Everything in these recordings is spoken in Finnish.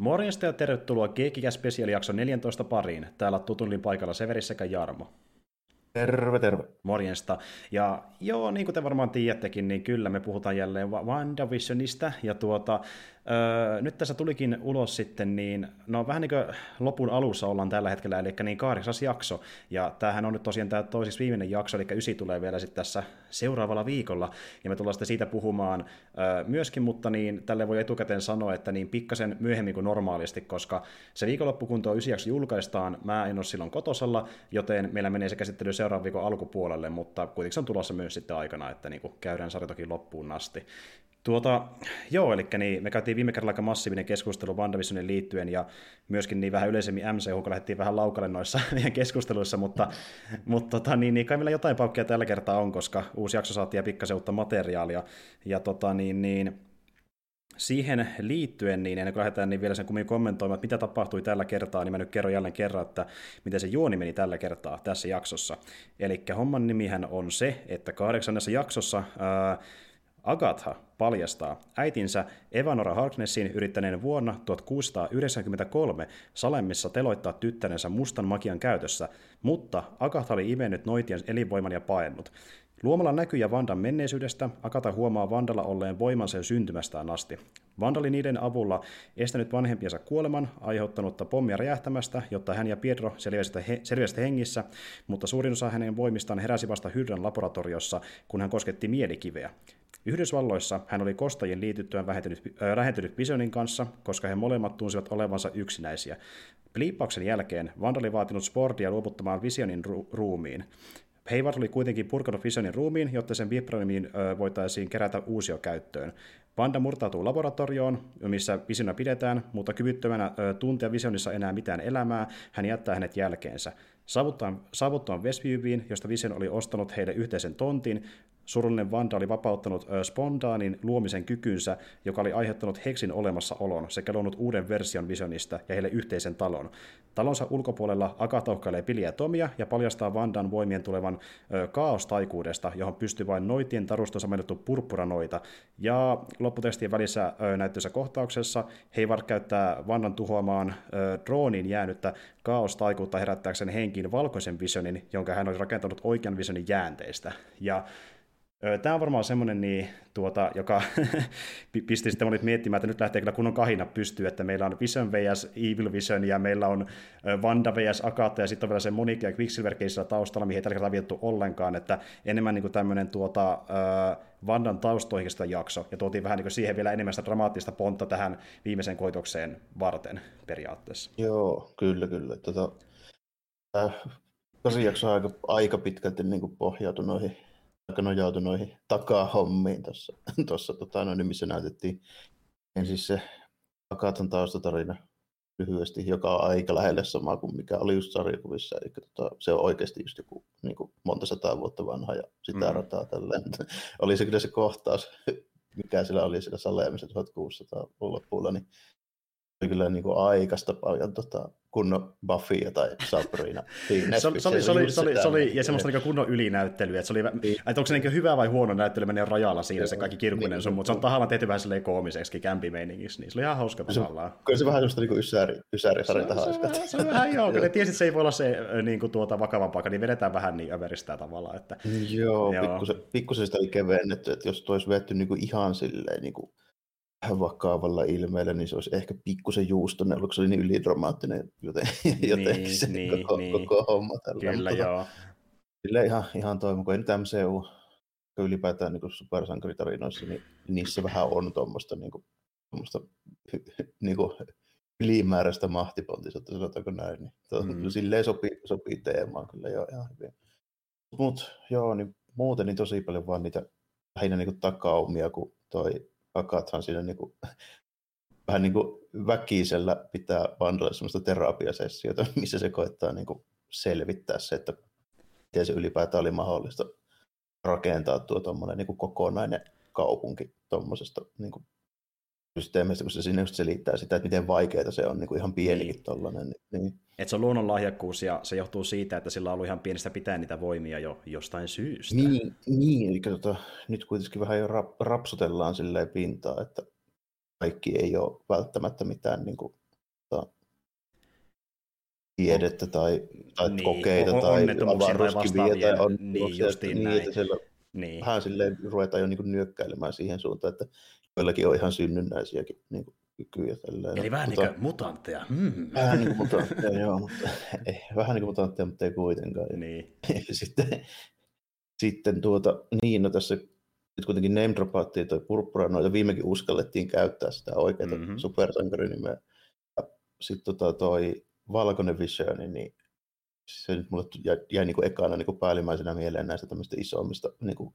Morjesta ja tervetuloa Geekikä Special jakso 14 pariin. Täällä tutullin paikalla Severi sekä Jarmo. Terve, terve. Morjesta. Ja joo, niin kuin te varmaan tiedättekin, niin kyllä me puhutaan jälleen WandaVisionista. Ja tuota, Öö, nyt tässä tulikin ulos sitten, niin no vähän niin kuin lopun alussa ollaan tällä hetkellä, eli niin kahdeksas jakso, ja tämähän on nyt tosiaan tämä toisiksi viimeinen jakso, eli ysi tulee vielä sitten tässä seuraavalla viikolla, ja me tullaan sitten siitä puhumaan öö, myöskin, mutta niin tälle voi etukäteen sanoa, että niin pikkasen myöhemmin kuin normaalisti, koska se viikonloppu, kun tuo ysi jakso julkaistaan, mä en ole silloin kotosalla, joten meillä menee se käsittely seuraavan viikon alkupuolelle, mutta kuitenkin se on tulossa myös sitten aikana, että niin kuin käydään sarjatokin loppuun asti. Tuota, joo, eli niin, me käytiin viime kerralla aika massiivinen keskustelu WandaVisionin liittyen ja myöskin niin vähän yleisemmin MCU, kun lähdettiin vähän laukalle noissa meidän keskusteluissa, mutta, mutta tota, niin, niin, kai meillä jotain paukkia tällä kertaa on, koska uusi jakso saatiin ja pikkasen uutta materiaalia. Ja tota, niin, niin, siihen liittyen, niin ennen kuin lähdetään niin vielä sen kummin kommentoimaan, että mitä tapahtui tällä kertaa, niin mä nyt kerron jälleen kerran, että miten se juoni meni tällä kertaa tässä jaksossa. Eli homman nimihän on se, että kahdeksannessa jaksossa ää, Agatha paljastaa äitinsä Evanora Harknessin yrittäneen vuonna 1693 Salemmissa teloittaa tyttärensä mustan magian käytössä, mutta Agatha oli imennyt noitien elinvoiman ja paennut. Luomalla näkyjä Vandan menneisyydestä, Agatha huomaa Vandalla olleen voiman sen syntymästään asti. Vanda oli niiden avulla estänyt vanhempiensa kuoleman, aiheuttanutta pommia räjähtämästä, jotta hän ja Pietro selviäisivät hengissä, mutta suurin osa hänen voimistaan heräsi vasta Hydran laboratoriossa, kun hän kosketti mielikiveä. Yhdysvalloissa hän oli kostajien liityttyään vähentynyt, äh, lähentynyt Visionin kanssa, koska he molemmat tunsivat olevansa yksinäisiä. Bliippauksen jälkeen Vanda oli vaatinut Sportia luovuttamaan Visionin ru- ruumiin. Hayward oli kuitenkin purkanut Visionin ruumiin, jotta sen vibraniumiin voitaisiin kerätä uusia käyttöön. Vanda murtautuu laboratorioon, missä Visiona pidetään, mutta kyvyttömänä tuntea Visionissa enää mitään elämää, hän jättää hänet jälkeensä. Saavuttuaan Westviewin, josta Vision oli ostanut heille yhteisen tontin, Surullinen Vanda oli vapauttanut Spondaanin luomisen kykynsä, joka oli aiheuttanut Heksin olemassaolon sekä luonut uuden version Visionista ja heille yhteisen talon. Talonsa ulkopuolella Agatha uhkailee Piliä Tomia ja paljastaa Vandan voimien tulevan kaostaikuudesta, johon pystyy vain noitien tarustossa mainittu purppuranoita. Ja lopputestien välissä näyttössä kohtauksessa Heivard käyttää Vandan tuhoamaan droonin jäänyttä kaostaikuutta herättääkseen henkiin valkoisen visionin, jonka hän oli rakentanut oikean visionin jäänteistä. Ja Tämä on varmaan semmoinen, niin, tuota, joka pisti sitten monet miettimään, että nyt lähtee kyllä kunnon kahina pystyy, että meillä on Vision vs. Evil Vision ja meillä on Vanda vs. Agatha ja sitten on vielä se Monika ja Quicksilver taustalla, mihin ei tällä kertaa viettu ollenkaan, että enemmän niin kuin tämmöinen tuota, Vandan taustoihista jakso ja tuotiin vähän niin kuin siihen vielä enemmän sitä dramaattista pontta tähän viimeiseen koitokseen varten periaatteessa. Joo, kyllä, kyllä. Tota, äh, tosi jakso aika, aika pitkälti niin kuin pohjautui noihin aika nojautui noihin takahommiin tuossa, tuossa tota, noin, missä näytettiin ensin se Akatan taustatarina lyhyesti, joka on aika lähelle samaa kuin mikä oli just sarjakuvissa. Eli tota, se on oikeasti just joku niin kuin monta sataa vuotta vanha ja sitä mm. rataa tälleen. oli se kyllä se kohtaus, mikä sillä oli sillä Salemissa 1600-luvun lopulla, niin oli kyllä niin kuin aikaista paljon tota, kunnon Buffy tai Sabrina. se, se, oli, se, oli, se, oli, se, oli, ja semmoista niin kunnon ylinäyttelyä, että, se oli, niin. että onko se niin hyvä vai huono näyttely menee rajalla siinä se kaikki kirkuinen niin, sun, mutta se on tahallaan tehty vähän silleen koomiseksi kämpimeiningiksi, niin se oli ihan hauska tavallaan. Kyllä se vähän semmoista niin ysäri, ysäri se, se, se, on vähän joo, kun ne tiesi, että se ei voi olla se niin kuin tuota vakavampaa, niin vedetään vähän niin överistää tavallaan. Että, joo, joo. Pikkusen, pikkusen sitä oli kevennetty, että jos olisi vetty niin kuin ihan silleen niin kuin vakavalla ilmeellä, niin se olisi ehkä pikkusen juustonen, oliko se oli niin ylidramaattinen joten, niin, se niin, koko, niin. koko homma tällä. Kyllä, mutta, joo. Sille ihan, ihan toimi, kun ei nyt MCU ylipäätään niin supersankaritarinoissa, niin niissä vähän on tuommoista niin kuin, niin kuin, ylimääräistä mahtipontisuutta, sanotaanko näin. Niin, to, mm. Silleen sopii, sopii teemaan kyllä jo ihan hyvin. Mutta joo, niin muuten niin tosi paljon vaan niitä lähinnä niin takaumia, kun toi Akathan siinä niin kuin, vähän niin kuin väkisellä pitää Vandalle sellaista terapiasessiota, missä se koittaa niin kuin selvittää se, että miten se ylipäätään oli mahdollista rakentaa tuo niin kuin kokonainen kaupunki tuommoisesta niin kuin systeemistä, kun se sinne just selittää sitä, että miten vaikeaa se on niin kuin ihan pienikin niin. tollainen. Niin. Että se on luonnonlahjakkuus ja se johtuu siitä, että sillä on ollut ihan pienestä pitää niitä voimia jo jostain syystä. Niin, niin eli tota, nyt kuitenkin vähän jo rap, rapsutellaan silleen pintaa, että kaikki ei ole välttämättä mitään niin kuin tota, tiedettä tai, tai Niin, kokeita o- tai avaruuskiviä tai Niin, onnettomuuksia, justiin niin, näin. että siellä Niin. vähän silleen ruvetaan jo niin nyökkäilemään siihen suuntaan, että joillakin on ihan synnynnäisiäkin niin kuin kykyjä. Tälleen. Eli vähän Mutta- niin kuin mutantteja. Mm. Vähän niin kuin mutantteja, joo, mutta ei, vähän niin kuin mutantteja, mutta ei kuitenkaan. Niin. sitten, sitten tuota, niin, no tässä nyt kuitenkin name dropattiin toi purppura, noita viimekin uskallettiin käyttää sitä oikeaa Mhm. mm-hmm. supersankarinimeä. Ja sitten tota toi valkoinen visioni, niin se nyt mulle jäi, jäi niin kuin ekana niin kuin päällimmäisenä mieleen näistä tämmöistä isommista niin kuin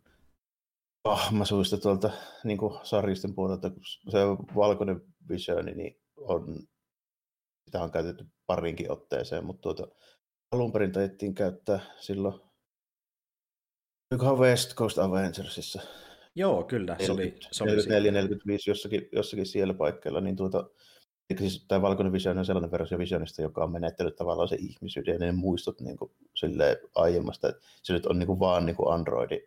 ahmasuista tuolta niin kuin sarjisten puolelta, kun se valkoinen visioni niin on, sitä on käytetty parinkin otteeseen, mutta tuota, alun perin taidettiin käyttää silloin Oliko West Coast Avengersissa? Joo, kyllä. Se oli, se oli 44, 45 jossakin, jossakin siellä paikkeilla, niin tuota, siis tämä Valkoinen Vision on sellainen versio Visionista, joka on menettänyt tavallaan se ihmisyyden ja ne muistot niin kuin, silleen, aiemmasta. Että se nyt on niin kuin, vaan niin kuin Androidi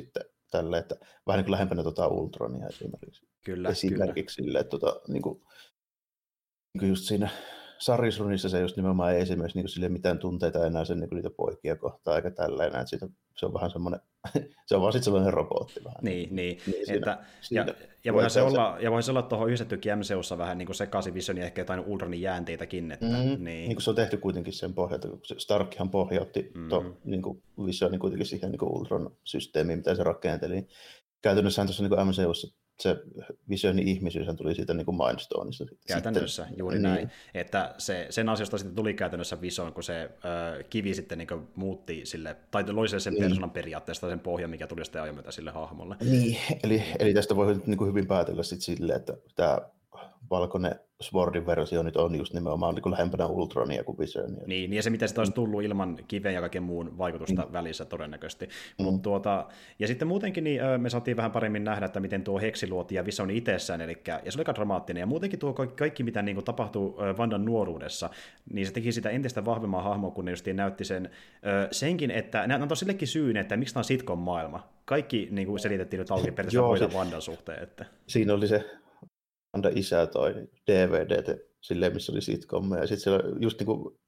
sitten tälle, että vähän niin kuin lähempänä tuota Ultronia esimerkiksi. kyllä, kyllä. esimerkiksi silleen, että tota, niin kuin, niin kuin just siinä Sarisrunissa se just nimenomaan ei esimerkiksi niin sille mitään tunteita enää sen niin niitä poikia kohtaan eikä tälleen, että siitä, se on vähän semmoinen, se on vaan sitten sellainen robotti vähän. Niin, niin. Niin siinä- että, siinä ja, ja voihan se, se- olla, ja voihan se olla tuohon yhdistettykin MCUssa vähän niin kuin sekaisin Visionia ehkä jotain Ultronin jäänteitäkin, että Mm, niin. niin kuin se on tehty kuitenkin sen pohjalta, kun Starkhan pohjautti Mm. mm. to, niin kuin Visionin kuitenkin siihen niin kuin Ultron-systeemiin, mitä se rakenteli. Käytännössähän tuossa niin kuin MCUssa se Visionin ihmisyys tuli siitä niin kuin Mindstoneista. sitten. Käytännössä, juuri niin. näin. Että se, sen ansiosta sitten tuli käytännössä Vision, kun se ö, kivi sitten niin muutti sille, tai loi sille sen Niin. persoonan periaatteesta sen pohjan, mikä tuli sitten ajan sille hahmolle. Niin, eli, eli tästä voi niin kuin hyvin päätellä sit silleen, että tämä valkoinen Swordin versio nyt on just nimenomaan niin kuin lähempänä Ultronia kuin Visionia. Niin, niin ja se mitä sitä olisi tullut ilman kiven ja kaiken muun vaikutusta mm. välissä todennäköisesti. Mm. Mut tuota, ja sitten muutenkin niin, me saatiin vähän paremmin nähdä, että miten tuo heksi luotiin ja Visioni itsessään, eli, ja se oli aika dramaattinen. Ja muutenkin tuo kaikki, kaikki mitä niin kuin, tapahtuu Vandan nuoruudessa, niin se teki sitä entistä vahvemman hahmoa, kun ne justiin näytti sen, senkin, että ne antoi sillekin syyn, että miksi tämä on sitcom-maailma. Kaikki niin kuin selitettiin nyt auki periaatteessa Joo, Voidan se- Vandan suhteen. Että. Siinä oli se Anda isä toi DVD, silleen missä oli sitcomeja. Ja sitten siellä just niin kuin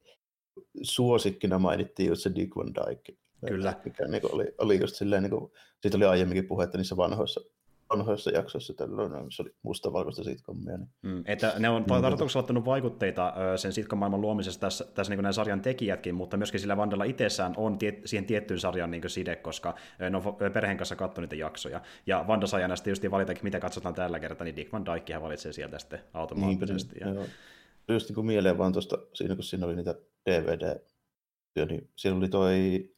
suosikkina mainittiin just se Dick Van Dyke. Kyllä. Mikä niin kuin oli, oli just silleen, niin kuin, siitä oli aiemminkin puhetta niissä vanhoissa, vanhoissa jaksoissa, tällöin, missä oli mustavalkoista sitcomia. Niin. Mm, että ne on Mm. tarkoituksella ottanut vaikutteita sen sitcom-maailman luomisessa tässä, tässä niin näin sarjan tekijätkin, mutta myöskin sillä Vandalla itsessään on tie, siihen tiettyyn sarjan niin side, koska ne on perheen kanssa katsonut niitä jaksoja. Ja Vanda saa aina sitten just valitakin, mitä katsotaan tällä kertaa, niin Dick Van Dykehän valitsee sieltä sitten automaattisesti. Niinpä, Ja, joo. Just niin kuin mieleen vaan tuosta, siinä kun siinä oli niitä DVD, niin siellä oli toi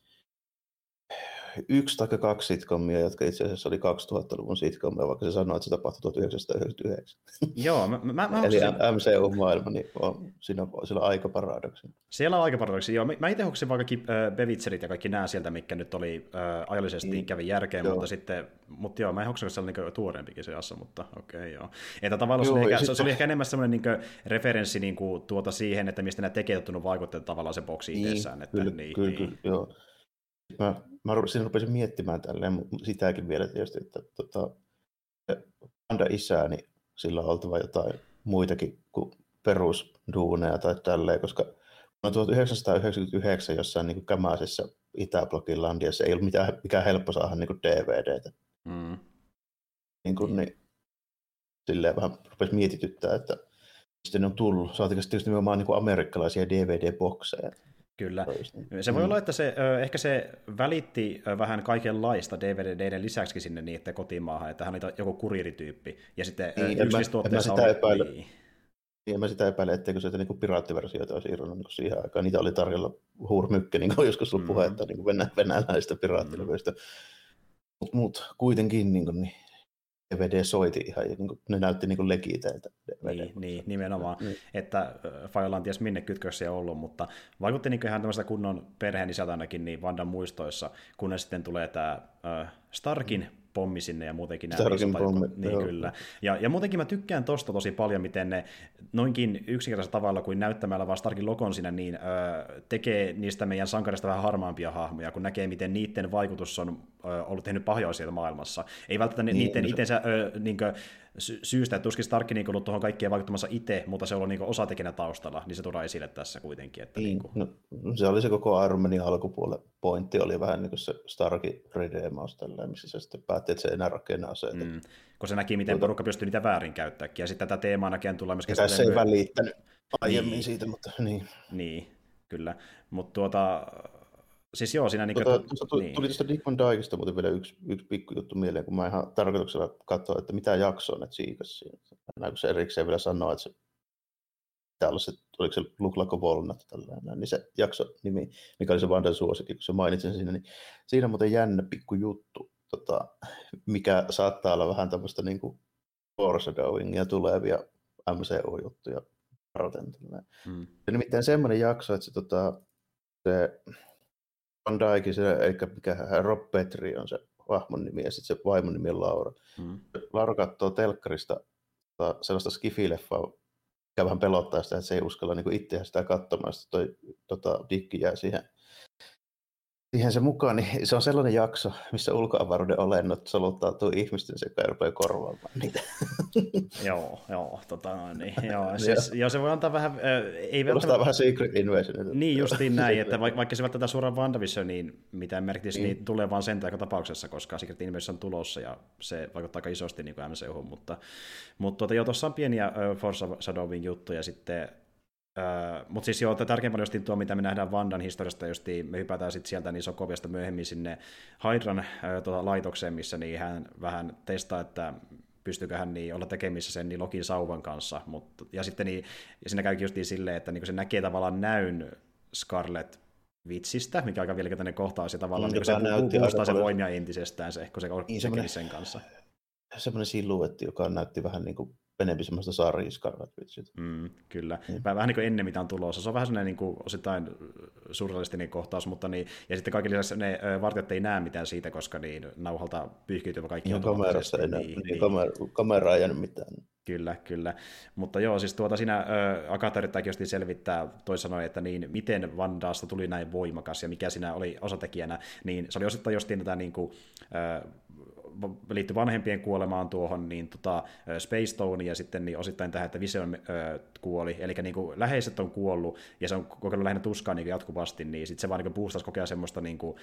yksi tai kaksi sitcomia, jotka itse asiassa oli 2000-luvun sitcomia, vaikka se sanoi, että se tapahtui 1999. joo, mä, mä, mä Eli hoksasin- MCU-maailma, niin on, siinä, on, siinä on aika paradoksi. Siellä on aika paradoksi. Joo, mä- mä itse hoksin vaikka äh, Bevitserit ja kaikki nämä sieltä, mikä nyt oli äh, ajallisesti Mm. kävi järkeen, Joo. mutta sitten, mutta joo, mä en hoksin, että se oli niin tuoreempikin se assa, mutta okei okay, joo. Että tavallaan Joo, se, ehkä, se, sitten- se, oli ehkä enemmän semmoinen niin referenssi niin kuin, tuota siihen, että mistä nämä tekijät on vaikuttaa tavallaan se boksi itsessään. Että, kyllä, niin, kyllä, niin. kyllä, joo. Mä, mä ru- siinä rupesin miettimään tälleen, sitäkin vielä tietysti, että tota, Panda isää, niin sillä on oltava jotain muitakin kuin perusduuneja tai tälleen, koska no 1999 jossain niin kämäisessä Itäblogilandiassa ei ollut mitään, mikään helppo saada niin DVDtä. Mm. Niin, kuin, niin silleen vähän rupesi mietityttää, että mistä ne on tullut. Saatiin sitten just nimenomaan niin amerikkalaisia DVD-bokseja. Kyllä. Niin. Se voi Mm. olla, että se, ehkä se välitti vähän kaikenlaista DVDiden lisäksi sinne niiden kotimaahan, että hän oli joku kuriirityyppi. Ja sitten Niin, niin, en en sitä oli... epäile. Niin. Niin, mä sitä epäilen, etteikö sieltä niin piraattiversioita olisi irronnut niin siihen aikaan. Niitä oli tarjolla huurmykkä, niin kuin joskus ollut Mm. puhetta niin venä, venäläistä piraattilevyistä. Mm. Mutta mut, kuitenkin niin kuin, niin DVD soiti ihan, ja niin kuin, ne näytti niin kuin legiteiltä. Niin, niin, nimenomaan. Niin. Että Fajolla on ties minne kytköksiä ollut, mutta vaikutti niin ihan tämmöistä kunnon perheen isältä ainakin niin Vandan muistoissa, kunnes sitten tulee tämä äh, Starkin pommi sinne ja muutenkin nämä pommi, Niin joo. kyllä. Ja, ja muutenkin mä tykkään tosta tosi paljon, miten ne noinkin yksinkertaisella tavalla kuin näyttämällä vaan Starkin logon siinä, niin ö, tekee niistä meidän sankarista vähän harmaampia hahmoja, kun näkee, miten niiden vaikutus on ö, ollut tehnyt pahoja asioita maailmassa. Ei välttämättä Niin, niiden no se- itsensä ö, niinkö, sy- syystä, että tuskin Stark niin ollut tuohon kaikkeen vaikuttamassa itse, mutta se on niin osatekijänä taustalla, niin se tuodaan esille tässä kuitenkin. Että niin, niin kuin... no, se oli se koko Armenin alkupuolen pointti, oli vähän niin kuin se Starkin redeemaus tällä, missä se sitten päätti, että se enää rakenna aseita. Mm, kun se näki, miten Tuota... porukka pystyy niitä väärin käyttämään, ja sitten tätä teemaa näkeen tullaan myös Se ei välittänyt aiemmin niin. siitä, mutta niin. Niin, kyllä. Mutta tuota, Siis joo, siinä... Niin tuota, kuin, tuosta, tuli, niin. tuli tuosta Dick Van Dykeista muuten vielä yksi, yksi pikkujuttu mieleen, kun mä ihan tarkoituksella katsoin, että mitä jaksoa ne tsiikas siinä. Näin, se erikseen vielä sanoa, että se pitää olla se, oliko se Look Like a Walnut, tällainen, niin se jakso nimi, mikä oli se Vandan suosikki, kun se mainitsin siinä, niin siinä on muuten jännä pikkujuttu, tota, mikä saattaa olla vähän tämmöistä niin kuin foreshadowingia tulevia MCU-juttuja varten. Mm. Se nimittäin semmoinen jakso, että se, tota, se Van Dyke, se, eli mikä Rob Petri on se hahmon nimi, ja sitten se vaimon nimi on Laura. Mm. Laura katsoo telkkarista tota, sellaista skifileffaa, mikä vähän pelottaa sitä, että se ei uskalla niin itseään sitä katsomaan, sitten toi tota, Dikki jää siihen siihen se mukaan, niin se on sellainen jakso, missä ulkoavaruuden olennot soluttautuu ihmisten sekä rupeaa korvaamaan niitä. joo, joo, tota, niin, joo, siis, joo, se voi antaa vähän... Äh, ei välttämättä... vähän Secret Invasion. Niin, justiin näin, että vaikka, vaikka se välttämättä suoraan WandaVisioniin mitään merkitisi, niin. niin tulee vaan sen tapauksessa, koska Secret Invasion on tulossa ja se vaikuttaa aika isosti niin kuin MCU, mutta, mutta tuota, joo, tuossa on pieniä uh, Force Shadowin juttuja sitten Öö, Mutta siis joo, tärkeimpänä just tuo, mitä me nähdään Vandan historiasta, just me hypätään sitten sieltä niin Sokoviasta myöhemmin sinne Hydran äh, tuota, laitokseen, missä niin hän vähän testaa, että pystyykö hän niin olla tekemissä sen niin Lokin sauvan kanssa. Mut, ja sitten niin, ja siinä käykin just niin silleen, että niin se näkee tavallaan näyn Scarlet vitsistä, mikä aika mielenkiintoinen kohtaus, ja tavallaan mm, niin, se puustaa sen voimia entisestään, se, kun se on niin, sen kanssa. Semmoinen siluetti, joka näytti vähän niin kuin enempi semmoista sarjaa Mm, kyllä. Mm. Vähän niin kuin ennen mitä on tulossa. Se on vähän semmoinen niin kuin osittain surrealistinen kohtaus, mutta niin, ja sitten kaikki lisäksi ne vartijat ei näe mitään siitä, koska niin nauhalta pyyhkiytyy kaikki niin, kamerassa ei niin, niin, niin, kamera, kamera ei jäänyt mitään. Kyllä, kyllä. Mutta joo, siis tuota siinä Agatha yrittääkin selvittää, toi sanoi, että niin, miten Vandaasta tuli näin voimakas ja mikä siinä oli osatekijänä, niin se oli osittain justiin tätä niin kuin, äh, liittyi vanhempien kuolemaan tuohon niin tota, Space Stone ja sitten niin osittain tähän, että Vision äh, kuoli, eli niin kuin, läheiset on kuollut ja se on kokenut lähinnä tuskaa niin jatkuvasti, niin sitten se vaan niin boostasi kokea semmoista niin kuin,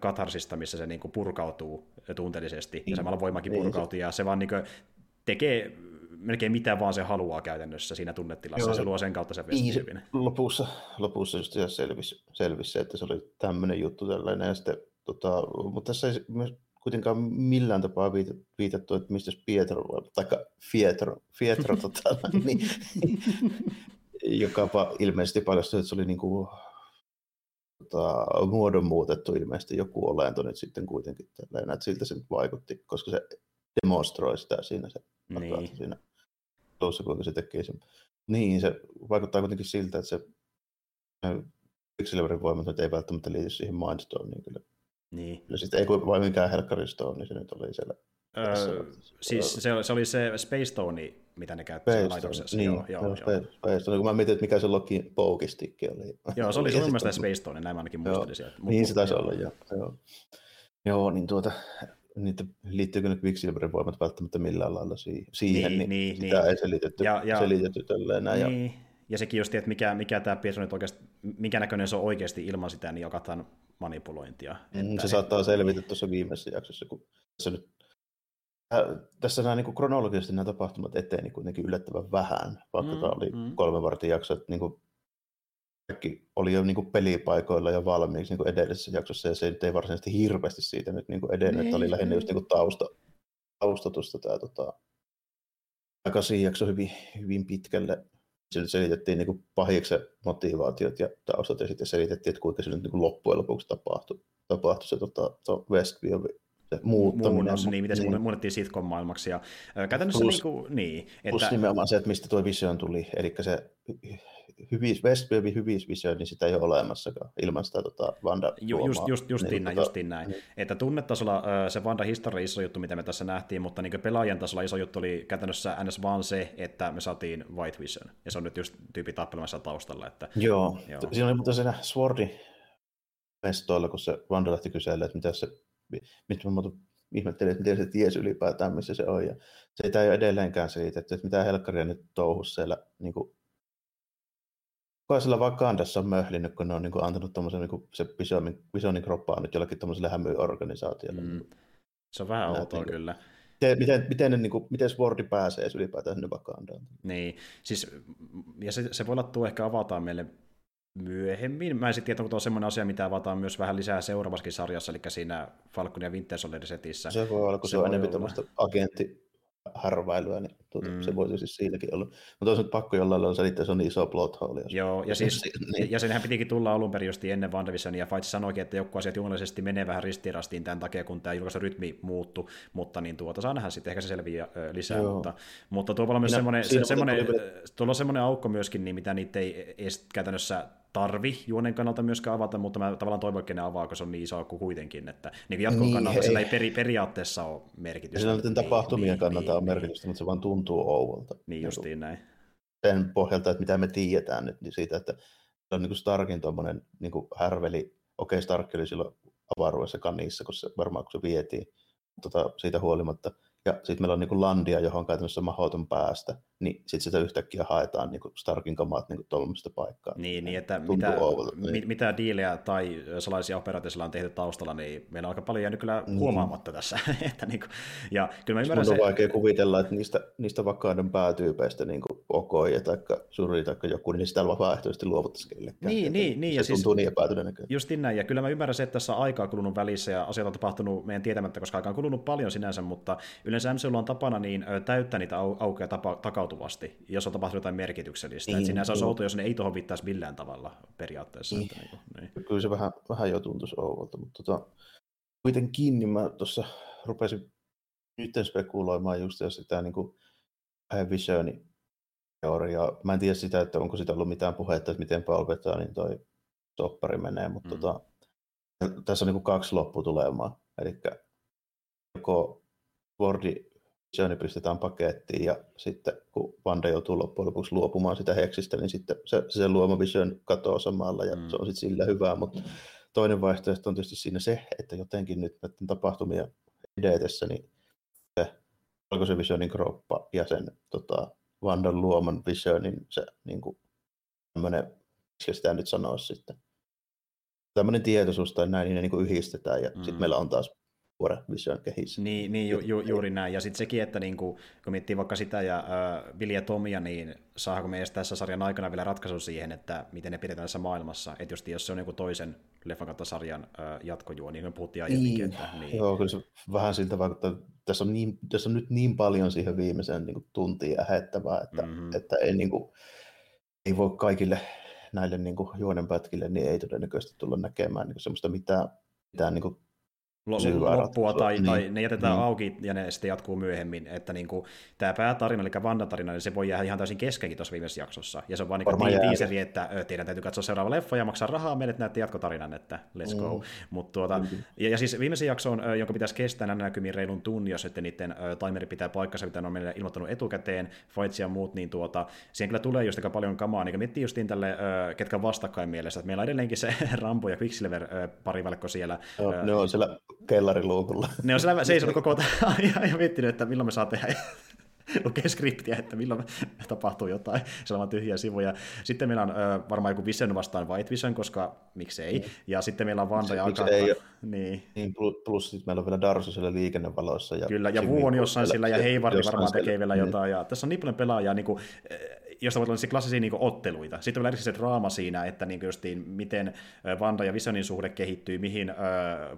katharsista, missä se niin kuin, purkautuu tunteellisesti ja samalla voimakin niin. purkautuu. Ja se vaan niin kuin, tekee melkein mitä vaan se haluaa käytännössä siinä tunnetilassa, Joo, se luo sen kautta sen niin, lopussa, lopussa just selvisi, selvisi että se oli tämmöinen juttu tällainen, ja sitten, tota, mutta tässä ei kuitenkaan millään tapaa viitattu, että mistä Pietro, tai Fietro, Fietro tota, niin, joka ilmeisesti paljastui, että se oli niin kuin, tota, muodon muutettu ilmeisesti joku olento nyt sitten kuitenkin tällainen, että siltä se nyt vaikutti, koska se demonstroi sitä siinä se niin. siinä tuossa, kuinka se tekee sen. Niin, se vaikuttaa kuitenkin siltä, että se Quicksilverin voimat nyt ei välttämättä liity siihen Mindstoneen kyllä niin. Ja sitten ei vain mikään Helkkaristo niin se nyt oli siellä. Öö, siis se, se, oli se Space Stone, mitä ne käytti Space laitoksessa. Niin, joo, joo, joo. Space, Space Stone. Kun mä mietin, että mikä se Lokin poukistikki oli. Joo, se oli se mun mielestä Space Stone, näin mä ainakin muistelin sieltä. Niin se taisi olla, joo. joo. Joo, niin tuota, niitä liittyykö nyt Quicksilverin voimat välttämättä millään lailla siihen, niin, niin, niin sitä niin. ei selitetty, ja, ja, selitetty tälleen näin. Niin. Ja, ja sekin just, että mikä, mikä tämä Pietro nyt oikeasti, mikä näköinen se on oikeasti ilman sitä, niin jokataan manipulointia. Mm, että se saattaa selvitä tuossa viimeisessä jaksossa, kun tässä nyt äh, tässä nämä niin kronologisesti nämä tapahtumat eteeni kuitenkin yllättävän vähän, vaikka mm, tämä oli mm. kolme vartin jakso, että niin kuin kaikki oli jo niin kuin pelipaikoilla jo valmiiksi niin kuin edellisessä jaksossa, ja se nyt ei varsinaisesti hirveästi siitä nyt niin kuin edennyt, että oli lähinnä just niin kuin tausta, taustatusta tämä tota, kasi jakso hyvin, hyvin pitkälle sillä selitettiin niin pahiksen motivaatiot ja taustat ja sitten selitettiin, että kuinka se nyt niin loppujen lopuksi tapahtui, tapahtui se tota, Westview se muuttaminen. Muunnos, niin, miten se niin. muunnettiin sitcom-maailmaksi. Ja, käytännössä plus, niin, kuin, niin että... Plus nimenomaan se, että mistä tuo Vision tuli, eli se hyvis, Westworldin hyvisvisio, niin sitä ei ole olemassakaan ilman sitä tota, Vanda Ju, just, just, justiin niin, näin, tota, justiin näin. Niin. Että tunnetasolla se Vanda historia iso juttu, mitä me tässä nähtiin, mutta niin pelaajan tasolla iso juttu oli käytännössä ns. vaan se, että me saatiin White Vision, ja se on nyt just tyyppi tappelemassa taustalla. Että, joo. joo. siinä oli mutta siinä Swordi mestoilla, kun se Vanda lähti kyselemään, että mitä se, mitä ihmettelin, että miten se ties ylipäätään, missä se on. Ja se ei ole edelleenkään siitä, että mitä helkkaria nyt touhus siellä niin kuin, siellä Wakandassa on möhlinyt, kun ne on niin kuin, antanut tommosen, niin se Visionin, Visionin kroppaa nyt jollekin tuommoiselle hämyyorganisaatiolle. Mm. Se on vähän outoa niin, kyllä. Miten, miten, miten, ne, niin kuin, miten Swordi pääsee ylipäätään sinne Wakandaan? Niin, siis, ja se, se voi olla tuo ehkä avataan meille myöhemmin. Mä en sitten tiedä, onko tuo semmoinen asia, mitä avataan myös vähän lisää seuraavassakin sarjassa, eli siinä Falcon ja Winter Soldier setissä. Se voi olla, kun se, se on enemmän tämmöistä agentti harvailua, niin tuota, mm. se voisi siis siinäkin olla. Mutta olisi pakko jollain lailla selittää, se on niin iso plot hole. Joo, ja, siis, niin. ja senhän pitikin tulla alun perin just ennen WandaVisionia, ja Faitsi sanoikin, että joku asiat jumalallisesti menee vähän ristirastiin tämän takia, kun tämä julkaisu rytmi muuttu, mutta niin tuota, saa nähdä sitten, ehkä se selviää lisää, Joo. mutta, mutta tuolla on myös semmoinen, se, semmoinen, tuolla on semmoinen aukko myöskin, niin mitä niitä ei edes käytännössä tarvi juonen kannalta myöskään avata, mutta mä tavallaan toivon, että ne avaa, koska se on niin iso kuin kuitenkin, että niin jatkon niin, kannalta sillä ei peri, periaatteessa ole merkitystä. Sillä niin, tapahtumien niin, kannalta niin, on merkitystä, niin. mutta se vaan tuntuu ouvolta. Niin, niin justiin näin. Sen pohjalta, että mitä me tiedetään nyt, niin siitä, että se on niin kuin Starkin tuommoinen niin härveli, okei Stark oli silloin avaruudessa kanissa, kun se varmaan kun se vietiin, tota, siitä huolimatta – ja sitten meillä on niin kuin landia, johon käytännössä mahdoton päästä, niin sitten sitä yhtäkkiä haetaan niin kuin Starkin kamat niin tuollaisesta paikkaa. Niin, niin että mitä, ouvolta, niin. mit, mitä diilejä tai salaisia operaatioita on tehty taustalla, niin meillä on aika paljon jäänyt kyllä niin. huomaamatta tässä. että niin kuin, ja kyllä mä ymmärrän on se... vaikea kuvitella, että niistä, niistä vakauden päätyypeistä niin kuin Okoja tai Suri tai joku, niin sitä vapaaehtoisesti luovuttaisi kellekään. Niin, niin, niin. Se ja tuntuu siis, niin epätodennäköisesti. Just näin, ja kyllä mä ymmärrän se, että tässä on aikaa kulunut välissä ja asiat on tapahtunut meidän tietämättä, koska aika on kulunut paljon sinänsä, mutta yleensä MCUlla on tapana niin täyttää niitä au- aukeja tapa- takautuvasti, jos on tapahtunut jotain merkityksellistä. Niin, sinänsä on outo, jos ne ei tuohon viittaisi millään tavalla periaatteessa. Niin. Että, niin, niin. Kyllä se vähän, vähän jo tuntuisi ouvolta, mutta tota, kuitenkin niin mä tuossa rupesin nyt spekuloimaan just sitä niin kuin Visioni teoriaa. Mä en tiedä sitä, että onko sitä ollut mitään puhetta, että miten Palpetaanin toi soppari menee, mutta mm. tota, tässä on niin kaksi lopputulemaa. Eli joko Wordi Visioni pistetään pakettiin ja sitten kun Vanda joutuu loppujen lopuksi luopumaan sitä heksistä, niin sitten se, se luoma Vision katoaa samalla ja mm. se on sitten sillä hyvää, mutta toinen vaihtoehto on tietysti siinä se, että jotenkin nyt näiden tapahtumia edetessä, niin se se Visionin kroppa ja sen tota, Vandan luoman Visionin se niin kuin, tämmöinen, miksi sitä nyt sanoa sitten, tämmöinen tietoisuus tai näin, niin ne niin kuin yhdistetään ja mm. sitten meillä on taas Pure Vision kehissä. Niin, niin ju, ju, juuri näin. Ja sitten sekin, että niinku, kun miettii vaikka sitä ja äh, Vilja Tomia, niin saako me edes tässä sarjan aikana vielä ratkaisu siihen, että miten ne pidetään tässä maailmassa. Että just jos se on joku toisen leffan kautta sarjan äh, jatkojuo, niin kuin puhuttiin aiemminkin. Niin. Että, niin. Joo, kyllä se vähän siltä vaikuttaa. Tässä on, niin, tässä on nyt niin paljon siihen viimeiseen niin tuntiin lähettävää, että, mm-hmm. että ei, niin kuin, ei voi kaikille näille niin kuin juonenpätkille, niin ei todennäköisesti tulla näkemään niin semmoista mitään, mitään niin kuin loppua tai, niin, tai ne jätetään niin. auki ja ne sitten jatkuu myöhemmin. Että niin kuin, tämä päätarina, eli Vanda-tarina, niin se voi jäädä ihan täysin keskenkin tuossa viimeisessä jaksossa. Ja se on vaan niin tiiseri, että teidän täytyy katsoa seuraava leffa ja maksaa rahaa meille, että näette jatkotarinan, että let's go. Mm. Mut, tuota, mm. ja, ja, siis viimeisen jakson, jonka pitäisi kestää nämä näkymiin reilun tunnin, jos sitten niiden timeri pitää paikkansa, mitä ne on meille ilmoittanut etukäteen, fights ja muut, niin tuota, siihen kyllä tulee just aika paljon kamaa. Niin miettii justiin tälle, ketkä vastakkain mielessä, että meillä on edelleenkin se Rambo ja Quicksilver parivalkko siellä. Joo, ne on siellä kellariluukulla. Ne on siellä seisonut koko ajan ja miettinyt, että milloin me saa tehdä lukee skriptiä, että milloin tapahtuu jotain, siellä on tyhjiä sivuja. Sitten meillä on ö, varmaan joku Vision vastaan White Vision, koska miksei. Mm. Ja sitten meillä on Vanda ja Agatha. Niin. niin. plus, plus sitten meillä on vielä Darsu siellä liikennevaloissa. Ja Kyllä, ja Wu on jossain sillä, ja Heivardi varmaan tekee vielä niin. jotain. Ja tässä on niin paljon pelaajia, niin kuin, josta voi olla klassisia niin otteluita. Sitten on vielä se draama siinä, että niin justiin, miten Vanda ja Visionin suhde kehittyy, mihin äh,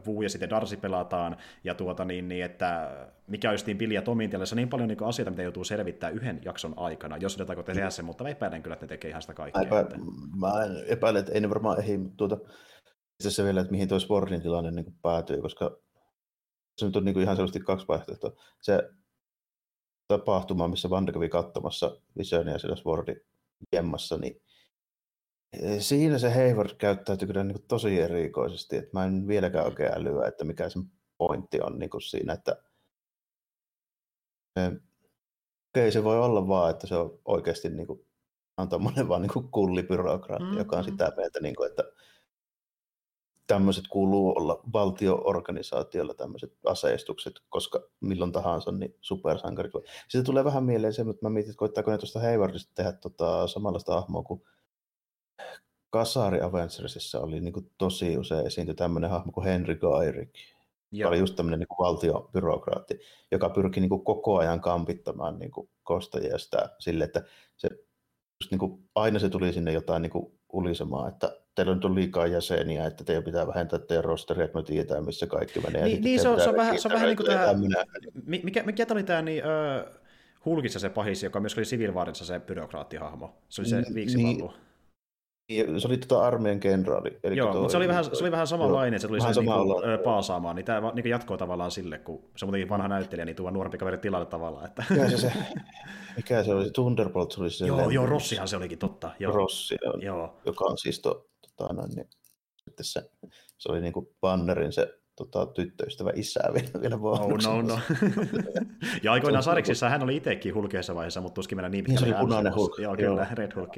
Wu ja sitten Darcy pelataan, ja tuota niin, niin että mikä on justiin Billy ja Tomin tiellä. Se on niin paljon niin asioita, mitä joutuu selvittämään yhden jakson aikana, jos ne tarkoittaa tehdä sen, mutta mä epäilen kyllä, että ne tekee ihan sitä kaikkea. Epä, että... Mä epäilen, että ei ne varmaan ehdi, mutta tuota, se vielä, että mihin tuo Sportin tilanne niin päätyy, koska se nyt on niin ihan selvästi kaksi vaihtoehtoa. Se tapahtuma, missä Vanda kävi katsomassa Visionia siellä Swordin jemmassa, niin eh, siinä se Hayward käyttäytyy kyllä niin tosi erikoisesti, että mä en vieläkään oikein älyä, että mikä sen pointti on niin siinä, että eh, okei, se voi olla vaan, että se on oikeasti niin kuin, on tommonen vaan niin kullibyrokraatti, mm-hmm. joka on mm-hmm. sitä mieltä, niin kuin, että tämmöiset kuuluu olla valtioorganisaatiolla tämmöiset aseistukset, koska milloin tahansa niin supersankarit. Sitten tulee vähän mieleen se, että mä mietin, että koittaako ne tuosta Haywardista tehdä tota, samanlaista hahmoa kuin Kasari Avengersissa oli niin kuin tosi usein esiintyi tämmöinen hahmo kuin Henry Gairik. Joo. oli just tämmöinen niin valtiobyrokraatti, joka pyrki niin kuin koko ajan kampittamaan niin kuin kostajia sitä sille, että se, just niin kuin, aina se tuli sinne jotain niin kuin ulisemaan, että teillä on liikaa jäseniä, että teidän pitää vähentää teidän rosteria, että me tiedetään, missä kaikki menee. Niin, niin se, on, se, on vähän, se on vähän niin kuin tämä, mikä, mikä tämä oli tämä niin, uh, Hulkissa se pahis, joka myös oli Civil se byrokraattihahmo. Se oli se viiksivallu. Niin, se oli tota armeijan kenraali. Eli Joo, mutta se oli vähän, se oli vähän samanlainen, se tuli vähän sen niinku, paasaamaan, niin tämä niinku jatkoo tavallaan sille, kun se on muutenkin vanha näyttelijä, niin tuo nuorempi kaveri tilalle tavallaan. Että... Mikä se, se, mikä se oli, se Thunderbolt oli se. Joo, joo, Rossihan se olikin, totta. Joo. Rossi, on, joo. joka on siis to, tota, noin, niin, sitten se, se oli niinku Bannerin se tota, tyttöystävä isää vielä, vielä Oh, no, no. ja aikoinaan Sariksissa hän oli itsekin hulkeessa vaiheessa, mutta tuskin mennä niin pitkälle. Niin se oli punainen hulk. Joo, kyllä, Joo. Red Hulk.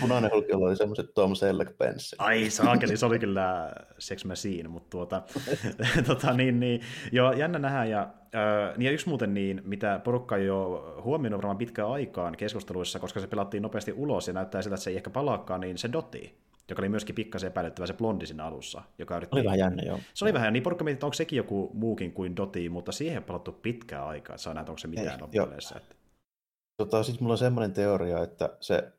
punainen hulk, jolla oli semmoiset Tom Selleck penssit. Ai saakeli, se oli kyllä Sex Machine, mutta tuota, tota, niin, niin, joo, jännä nähdä. Ja, äh, niin ja yksi muuten niin, mitä porukka ole huomioinut varmaan pitkään aikaan keskusteluissa, koska se pelattiin nopeasti ulos ja näyttää siltä, että se ei ehkä palaakaan, niin se Doti joka oli myöskin pikkasen epäilyttävä se blondi siinä alussa. Joka yritti... Oli vähän jännä, joo. Se oli vähän, niin porukka mietti, että onko sekin joku muukin kuin Doti, mutta siihen on palattu pitkään aikaa, että saa nähdä, onko se mitään loppupeleissä. Että... Tota, sitten mulla on semmoinen teoria, että se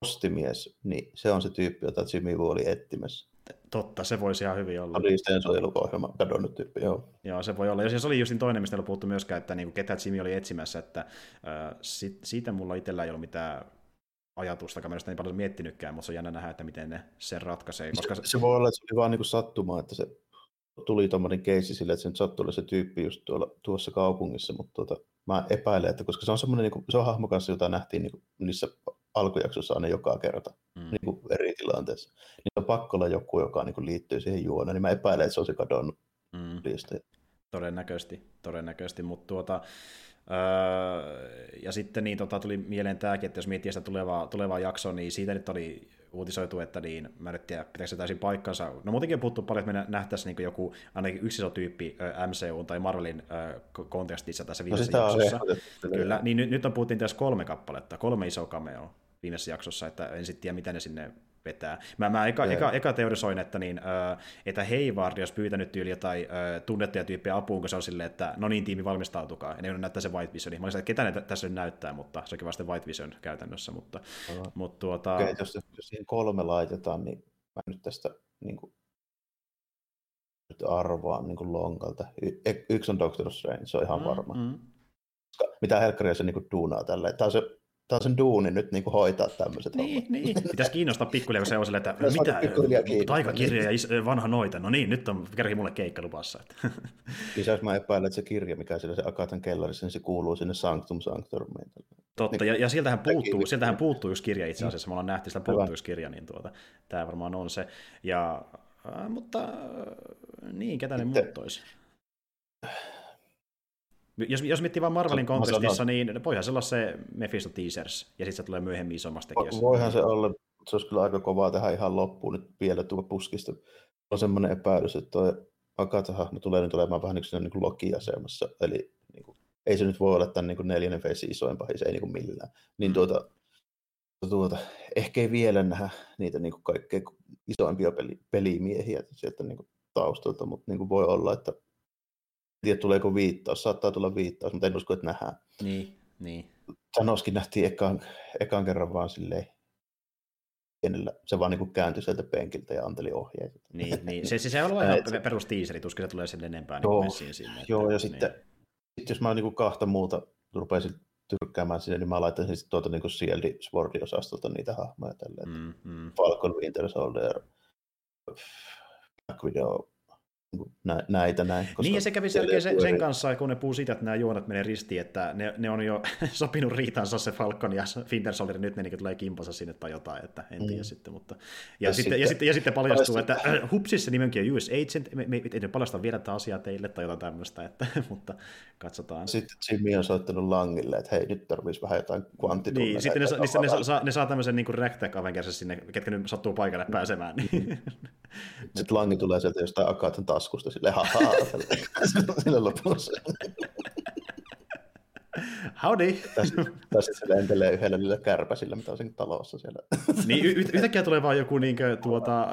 postimies, niin se on se tyyppi, jota Jimmy Woo oli etsimässä. Totta, se voisi ihan hyvin olla. Todisteen suojelukohjelma, kadonnut tyyppi, joo. Joo, se voi olla. Ja se oli just toinen, mistä ei puhuttu myöskään, että niin ketä Jimmy oli etsimässä, että äh, sit, siitä mulla itsellä ei ollut mitään ajatusta, joka mielestäni paljon miettinytkään, mutta se on jännä nähdä, että miten ne sen ratkaisee. Koska... Se, se, voi olla, että se oli vaan niin sattumaa, että se tuli tuommoinen keissi sille, että se nyt sattui se tyyppi just tuolla, tuossa kaupungissa, mutta tuota, mä epäilen, että koska se on semmoinen, niin kuin, se on hahmo kanssa, jota nähtiin niin kuin, niissä alkujaksoissa aina joka kerta mm. niin kuin eri tilanteissa, niin on pakko olla joku, joka niin kuin, liittyy siihen juoneen, niin mä epäilen, että se on se kadonnut mm. Todennäköisesti, todennäköisesti, mutta tuota, Öö, ja sitten niin, tota, tuli mieleen tämäkin, että jos miettii sitä tulevaa, tulevaa jaksoa, niin siitä nyt oli uutisoitu, että niin, mä en tiedä, pitäisikö se täysin paikkansa. No muutenkin on puhuttu paljon, että me nähtäisiin niin joku ainakin yksi iso tyyppi MCU tai Marvelin kontekstissa tässä no viimeisessä no, jaksossa. Kyllä, niin nyt, nyt on puhuttiin tässä kolme kappaletta, kolme isoa cameo viimeisessä jaksossa, että en sitten tiedä, mitä ne sinne vetää. Mä, mä eka, eka, eka teorisoin, että, niin, äh, että Hayward olisi pyytänyt tyyli jotain äh, tunnettuja tyyppejä apuun, kun se on silleen, että no niin, tiimi valmistautukaa. Ja ne näyttää se White Vision. Mä olisin, että ketä ne tässä nyt näyttää, mutta se onkin vasta White Vision käytännössä. Mutta, no. mutta tuota... okay, jos, jos siihen kolme laitetaan, niin mä nyt tästä niin kuin, nyt arvaan niin kuin lonkalta. Y- yksi on Doctor Strange, se on ihan mm, varma. Mm. Mitä helkkaria se niin kuin, duunaa tällä. Tämä on se tämä on sen duuni nyt niin kuin hoitaa tämmöiset niin, hommat. Niin, pitäisi kiinnostaa pikkuhiljaa, kun se on että mitä, taikakirja ja vanha noita, no niin, nyt on kerran mulle keikka lupassa. Lisäksi mä epäilen, että se kirja, mikä siellä se Akatan kellarissa, niin se kuuluu sinne Sanctum Sanctorumiin. Totta, niin, ja, ja sieltähän, puuttuu, sieltähän puuttuu just kirja itse asiassa, me ollaan nähty, sitä puuttuu just kirja, niin tuota, tämä varmaan on se. Ja, äh, mutta niin, ketä ne muut? Jos, jos miettii vain Marvelin kontekstissa, niin voihan se olla se Mephisto Teasers, ja sitten se tulee myöhemmin isommasta tekijässä. Voihan se olla, se olisi kyllä aika kovaa tehdä ihan loppuun nyt vielä tuo puskista. On semmoinen epäilys, että tuo Agatha-hahmo tulee nyt olemaan vähän niin kuin Loki-asemassa, eli niin kuin, ei se nyt voi olla tämän niin kuin neljännen feisi isoin pahis, ei niin kuin millään. Niin mm. tuota, tuota, ehkä ei vielä nähdä niitä niin kuin kaikkein isoimpia peli, pelimiehiä sieltä niin kuin taustalta, mutta niin kuin voi olla, että tiedä tuleeko viittaus, saattaa tulla viittaus, mutta en usko, että nähdään. Niin, niin. Sanoskin nähtiin ekan, ekan kerran vaan silleen pienellä, se vaan niin kääntyi sieltä penkiltä ja anteli ohjeita. Niin, niin. Se, se, se on ihan perus tiiseri, tuskin se tulee sen enempää niin joo, niin sinne. Että, joo, ja niin. sitten, sitten jos mä niin kahta muuta rupeaisin tyrkkäämään sinne, niin mä laittaisin sitten tuota niin Shield Sword-osastolta niitä hahmoja tälleen. Mm, mm. Falcon, Winter Soldier, Black Widow, niinku näitä näin. Niin, ja se kävi selkeä sen, sen kanssa, kun ne puhuu siitä, että nämä juonat menee ristiin, että ne, ne on jo sopinut riitansa se Falcon ja Winter Soldier, nyt ne niin tulee kimpansa sinne tai jotain, että en tiedä mm. sitten. Mutta... Ja, ja, sitten, sitten, ja, sitten, ja sitten paljastuu, että äh, hupsissa nimenkin on US Agent, me, me, me ei paljasta vielä tätä asiaa teille tai jotain tämmöistä, että, mutta katsotaan. Sitten Jimmy on soittanut Langille, että hei, nyt tarvitsisi vähän jotain kvanttitunneleita. Niin, sitten ne, ne, ne, ne, saa, ne saa tämmöisen niin Ragtag sinne, ketkä nyt sattuu paikalle pääsemään. Niin. sitten Langi tulee sieltä jostain Akatan taskusta, sille haha, sillä lopussa. Howdy! Tai sitten se lentelee yhdellä niillä kärpäsillä, mitä on talossa siellä. niin, y- yhtäkkiä tulee vaan joku niin kuin, tuota, uh,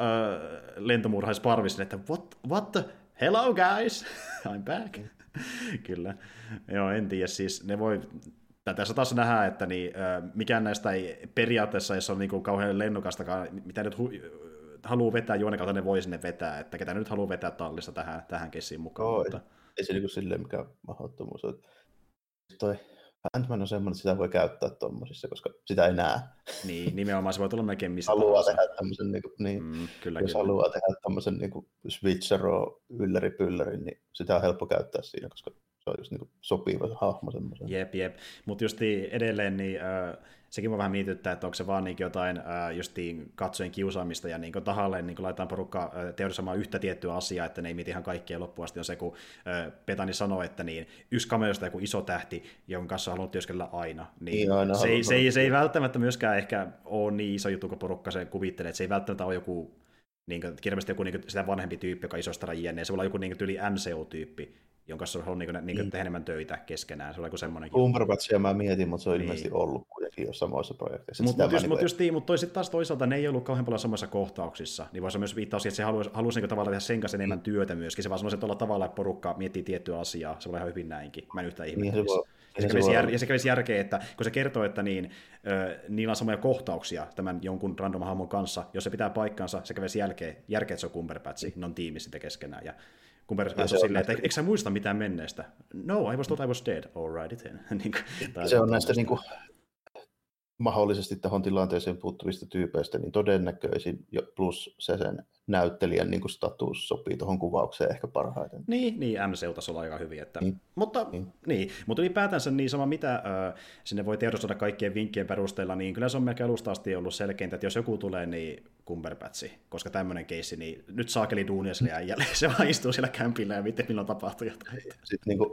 lentomurhaisparvis, että what, what the, hello guys, I'm back. Kyllä, joo, en tiedä, siis ne voi, tässä taas nähdään, että niin, mikään näistä ei periaatteessa, jos on niin kuin kauhean lennokastakaan, mitä nyt hu- haluaa vetää juonen kautta, ne voi sinne vetää, että ketä nyt haluaa vetää tallissa tähän, tähän kessiin mukaan. Oo, mutta... ei, se niin silleen mikään mahdottomuus ole. Toi Ant-Man on semmoinen, että sitä voi käyttää tuommoisissa, koska sitä ei näe. Niin, nimenomaan se voi tulla melkein missä haluaa tehdä tämmöisen, niin, kuin, niin mm, kyllä, jos kyllä. haluaa tehdä tämmöisen niin switchero ylläri pylläri, niin sitä on helppo käyttää siinä, koska se on just niin kuin sopiva hahmo semmoisen. Jep, jep. Mutta just edelleen, niin äh, sekin mä vähän mietittää, että onko se vaan niin jotain justiin katsojen kiusaamista ja niin tahalleen niin laitetaan porukka teorisoimaan yhtä tiettyä asiaa, että ne ei mieti ihan kaikkea loppuun asti on se, kun Petani sanoi, että niin, yksi kamerosta joku iso tähti, jonka kanssa haluat työskennellä aina. Niin, aina se, ei, se, ei, se ei välttämättä myöskään ehkä ole niin iso juttu, kun porukka se kuvittelee, että se ei välttämättä ole joku niin kuin, kirjallisesti joku niin kuin, sitä vanhempi tyyppi, joka isosta jne. Se voi olla joku niin kuin, yli MCU-tyyppi, jonka kanssa on niin, niin, niin. tehdä enemmän töitä keskenään. Se oli kuin semmoinen. Cumberbatchia mä mietin, mutta se on niin. ilmeisesti ollut kuitenkin jo samoissa projekteissa. Mutta mut just, niin mut just, mut toi sitten taas toisaalta ne ei ollut kauhean paljon samassa kohtauksissa, niin voisi myös viittaa siihen, että se haluaisi, halusi niin tavallaan tehdä sen kanssa enemmän mm. työtä myöskin. Se vaan sanoisi, että olla tavalla, että porukka miettii tiettyä asiaa. Se voi ihan hyvin näinkin. Mä en yhtään niin, ihmettelisi. Niin, ja se, kävisi jär, ja se kävisi järkeä, että kun se kertoo, että niin, ö, niillä on samoja kohtauksia tämän jonkun random hahmon kanssa, jos se pitää paikkansa, se kävisi järkeä, järkeä että se on Cumberbatch, ne on tiimi sitten keskenään. Ja Cumberbatch on silleen, että eikö sä muista mitään menneestä? No, I was told I was dead. All right, then. niin se on näistä niin kuin, mahdollisesti tähän tilanteeseen puuttuvista tyypeistä, niin todennäköisin plus se sen näyttelijän niin kuin status sopii tuohon kuvaukseen ehkä parhaiten. Niin, niin MCU-tasolla aika hyvin. Että, niin. Mutta, niin. Niin, mutta ylipäätänsä niin sama mitä äh, sinne voi tiedostoida kaikkien vinkkien perusteella, niin kyllä se on melkein alusta asti ollut selkeintä, että jos joku tulee, niin Cumberbatchi, koska tämmöinen keissi, niin nyt saakeli duunia sille äijälle, se vaan istuu siellä kämpillä ja miten milloin tapahtuu jotain. Sitten niin kuin,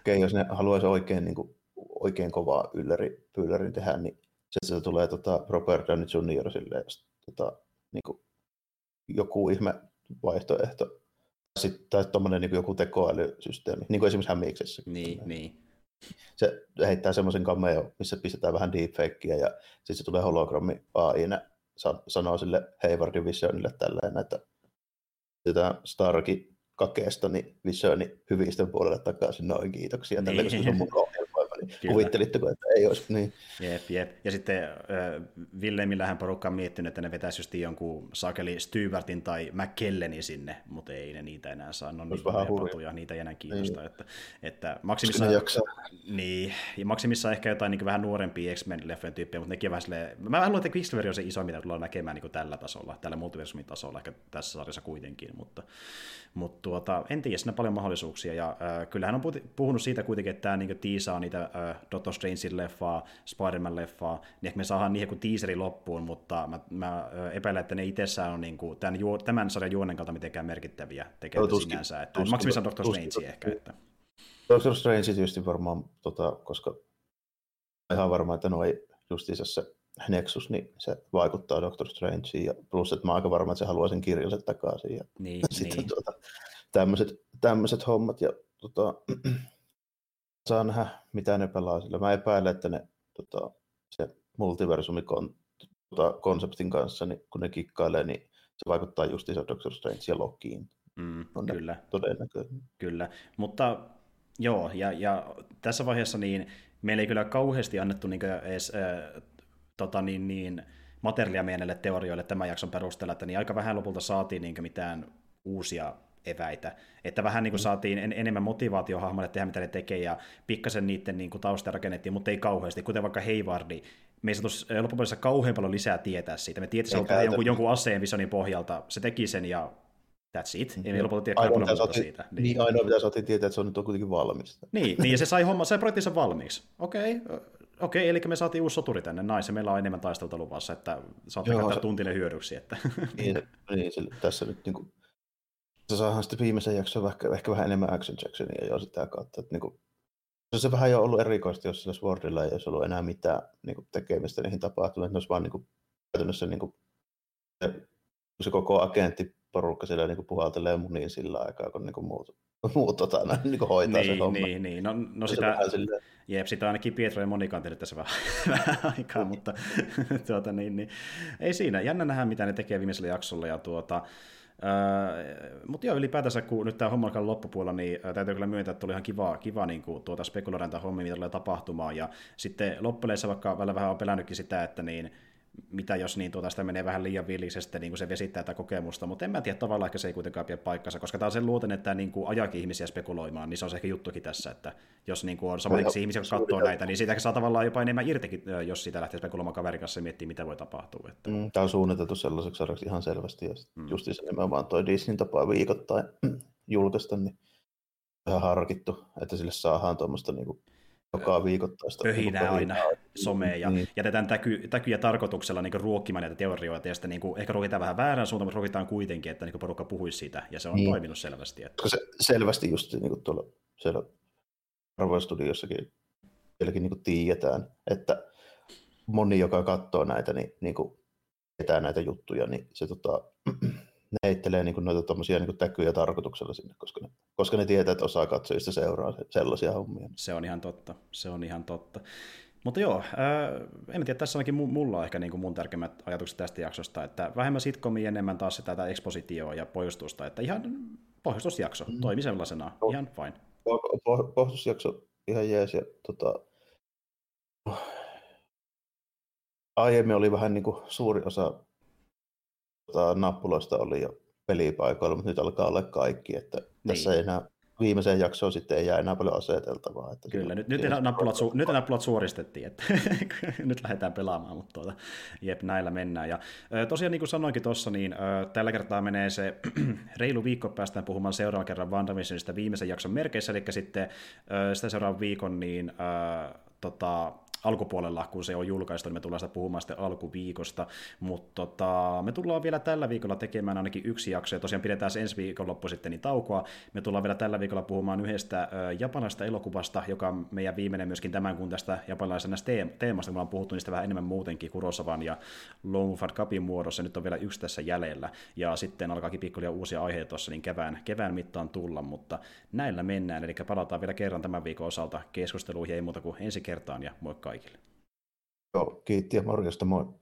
okay, jos ne haluaisi oikein niin kuin oikein kovaa ylläri, pyllärin tehdä, niin se, se tulee tota, Robert Downey Jr. Silleen, tota, niin kuin, joku ihme vaihtoehto. Sitten, tai tuommoinen niin joku tekoälysysteemi, niin kuin esimerkiksi Hämiksessä. Niin, niin. Se heittää semmoisen cameo, missä pistetään vähän deepfakea ja sitten se tulee hologrammi AI sanoo sille Haywardin Visionille tälleen, että Starkin kakeesta, niin Visioni hyvisten puolelle takaisin, noin kiitoksia. Niin. Tälle, koska se on mun Kyllä. Kuvittelitteko, että ei olisi? Niin. Jep, jep. Ja sitten äh, Villemillähän porukka on miettinyt, että ne vetäisi just jonkun sakeli Stewartin tai McKellenin sinne, mutta ei ne niitä enää saa. No niin vähän patuja, niitä ei enää kiinnosta. Niin. Että, että maksimissa, niin, ja maksimissa ehkä jotain niin vähän nuorempia X-Men-leffojen tyyppejä, mutta nekin vähän silleen, mä luulen, että Quicksilver on se iso, mitä tullaan näkemään niin tällä tasolla, tällä multiversumin tasolla, ehkä tässä sarjassa kuitenkin, mutta, mutta tuota, en tiedä, siinä on paljon mahdollisuuksia, ja äh, kyllähän on puhunut siitä kuitenkin, että tämä niin tiisaa niitä äh, Doctor Strangein leffaa, Spider-Man leffaa, niin ehkä me saadaan niihin kuin teaseri loppuun, mutta mä, mä epäilen, että ne itsessään on niin kuin, tämän, juo, tämän sarjan juonen kautta mitenkään merkittäviä tekijöitä no, sinänsä, että maksimissaan Doctor Strange ehkä. Että. Doctor Strange tietysti varmaan, tota, koska ihan varmaan, että no ei justiinsa se Nexus, niin se vaikuttaa Doctor Strangeen, ja plus, että mä aika varma, että se haluaa sen kirjalliset takaisin, ja niin, sitten niin. Tuota, tämmöiset, tämmöiset hommat, ja tota, saa nähdä, mitä ne pelaa sillä. Mä epäilen, että ne tota, se multiversumi kon, tota, konseptin kanssa, niin kun ne kikkailee, niin se vaikuttaa just se Doctor Strange ja Lokiin. Mm, on kyllä. Todennäköisesti. Kyllä, mutta joo, ja, ja tässä vaiheessa niin meillä ei kyllä kauheasti annettu niin edes äh, tota, niin, niin, materiaalia meille teorioille tämän jakson perusteella, että niin aika vähän lopulta saatiin niin mitään uusia eväitä. Että vähän niin kuin mm. saatiin en, enemmän motivaatiohahmoille tehdä, mitä ne tekee, ja pikkasen niiden niin kuin tausta rakennettiin, mutta ei kauheasti, kuten vaikka Heivardi. Me ei saatu loppupeleissä kauhean paljon lisää tietää siitä. Me tietysti, että jonkun, jonkun aseen visionin pohjalta se teki sen, ja That's it. Ei me lopulta tiedä paljon muuta siitä. Niin. niin, ainoa mitä saatiin tietää, että se on nyt on kuitenkin valmis. Niin, niin ja se sai homma, se projektinsa valmiiksi. Okei, okay. Okei, eli me saatiin uusi soturi tänne naisen, meillä on enemmän taistelta luvassa, että saatte käyttää se... tuntinen hyödyksi. Että... Niin, niin se, tässä nyt niin kuin, se saadaan sitten viimeisen jakson ehkä, ehkä vähän enemmän action Jacksonia jo sitä kautta. Että, niin kuin, se, se vähän jo ollut erikoista, jos sillä Swordilla ei olisi ollut enää mitään niin kuin, tekemistä niihin tapahtumiin, että ne olisi vaan niin kuin, käytännössä niin kuin, se, se koko agenttiporukka siellä niin kuin, puhaltelee muniin sillä aikaa, kun niin kuin, muut, muut tota, niin kuin, hoitaa niin, se homma. Niin, niin. No, no sitä, Jep, sitä ainakin Pietro ja Monika on tässä vähän, vähän aikaa, mutta tuota, niin, niin, ei siinä. Jännä nähdä, mitä ne tekee viimeisellä jaksolla. Ja tuota, Uh, mutta joo, ylipäätänsä kun nyt tämä homma alkaa loppupuolella, niin uh, täytyy kyllä myöntää, että oli ihan kiva, kiva niin kuin, tuota, spekuloida hommi, mitä tulee tapahtumaan. Ja sitten loppupeleissä, vaikka välillä vähän on pelännytkin sitä, että niin, mitä jos niin tuota, sitä menee vähän liian villisesti, niin kuin se vesittää tätä kokemusta, mutta en mä tiedä, tavallaan ehkä se ei kuitenkaan pidä paikkansa, koska tämä on sen luoten, että niin kuin ajakin ihmisiä spekuloimaan, niin se on se ehkä juttukin tässä, että jos niin kuin on samanlaisia ihmisiä, jotka katsoo näitä, niin siitä saa tavallaan jopa enemmän irtikin, jos siitä lähtee spekuloimaan kaverin kanssa ja miettii, mitä voi tapahtua. Että... Mm, tämä on suunniteltu sellaiseksi sarjaksi ihan selvästi, ja mm. just se nimenomaan toi Disney tapaa viikoittain julkaista, niin ihan harkittu, että sille saadaan tuommoista niin kuin joka viikoittaista. Pöhinää niin aina someen ja niin. jätetään täky, täkyjä tarkoituksella niin ruokkimaan näitä teorioita ja sitten niin kuin, ehkä ruokitaan vähän väärän suuntaan, mutta ruokitaan kuitenkin, että niin porukka puhuisi siitä ja se on niin. toiminut selvästi. Että... Se, selvästi just niin kuin tuolla siellä Arvoin-studiossakin vieläkin niin kuin tiedetään, että moni, joka katsoo näitä, niin, niin kuin tietää näitä juttuja, niin se tota, ne heittelee niin kuin noita tommosia niin täkyjä tarkoituksella sinne, koska ne, koska ne tietää, että osa katsojista seuraa sellaisia hommia. Se on ihan totta, se on ihan totta. Mutta joo, äh, en tiedä, tässä onkin mulla on ehkä niin kuin mun tärkeimmät ajatukset tästä jaksosta, että vähemmän sitcomia, enemmän taas sitä tätä ekspositioa ja poistusta, että ihan pohjustusjakso, mm. toimi sellaisena, oh. ihan fine. Pohjustusjakso ihan jees ja tota, aiemmin oli vähän niin kuin suuri osa tota, nappuloista oli jo pelipaikoilla, mutta nyt alkaa olla kaikki, että niin. tässä ei enää viimeiseen jaksoon sitten ei jää enää paljon aseteltavaa. Että Kyllä, nyt, nyt, nappulat, su, nyt nappulat suoristettiin, että nyt lähdetään pelaamaan, mutta tuota, jep, näillä mennään. Ja tosiaan niin kuin sanoinkin tuossa, niin tällä kertaa menee se reilu viikko päästään puhumaan seuraavan kerran WandaVisionista viimeisen jakson merkeissä, eli sitten sitä seuraavan viikon niin tota, alkupuolella, kun se on julkaistu, niin me tullaan sitä puhumaan sitten alkuviikosta, mutta tota, me tullaan vielä tällä viikolla tekemään ainakin yksi jakso, ja tosiaan pidetään se ensi viikonloppu sitten niin taukoa. Me tullaan vielä tällä viikolla puhumaan yhdestä ö, japanilaisesta elokuvasta, joka on meidän viimeinen myöskin tämän kuin tästä japanilaisesta teemasta, kun me ollaan puhuttu niistä vähän enemmän muutenkin Kurosavan ja Longford Cupin muodossa, nyt on vielä yksi tässä jäljellä, ja sitten alkaakin pikkulia uusia aiheita tuossa, niin kevään, kevään mittaan tulla, mutta näillä mennään, eli palataan vielä kerran tämän viikon osalta keskusteluihin, ei muuta kuin ensi kertaan, ja moikka kaikille. Joo, kiitti ja morjesta, moi.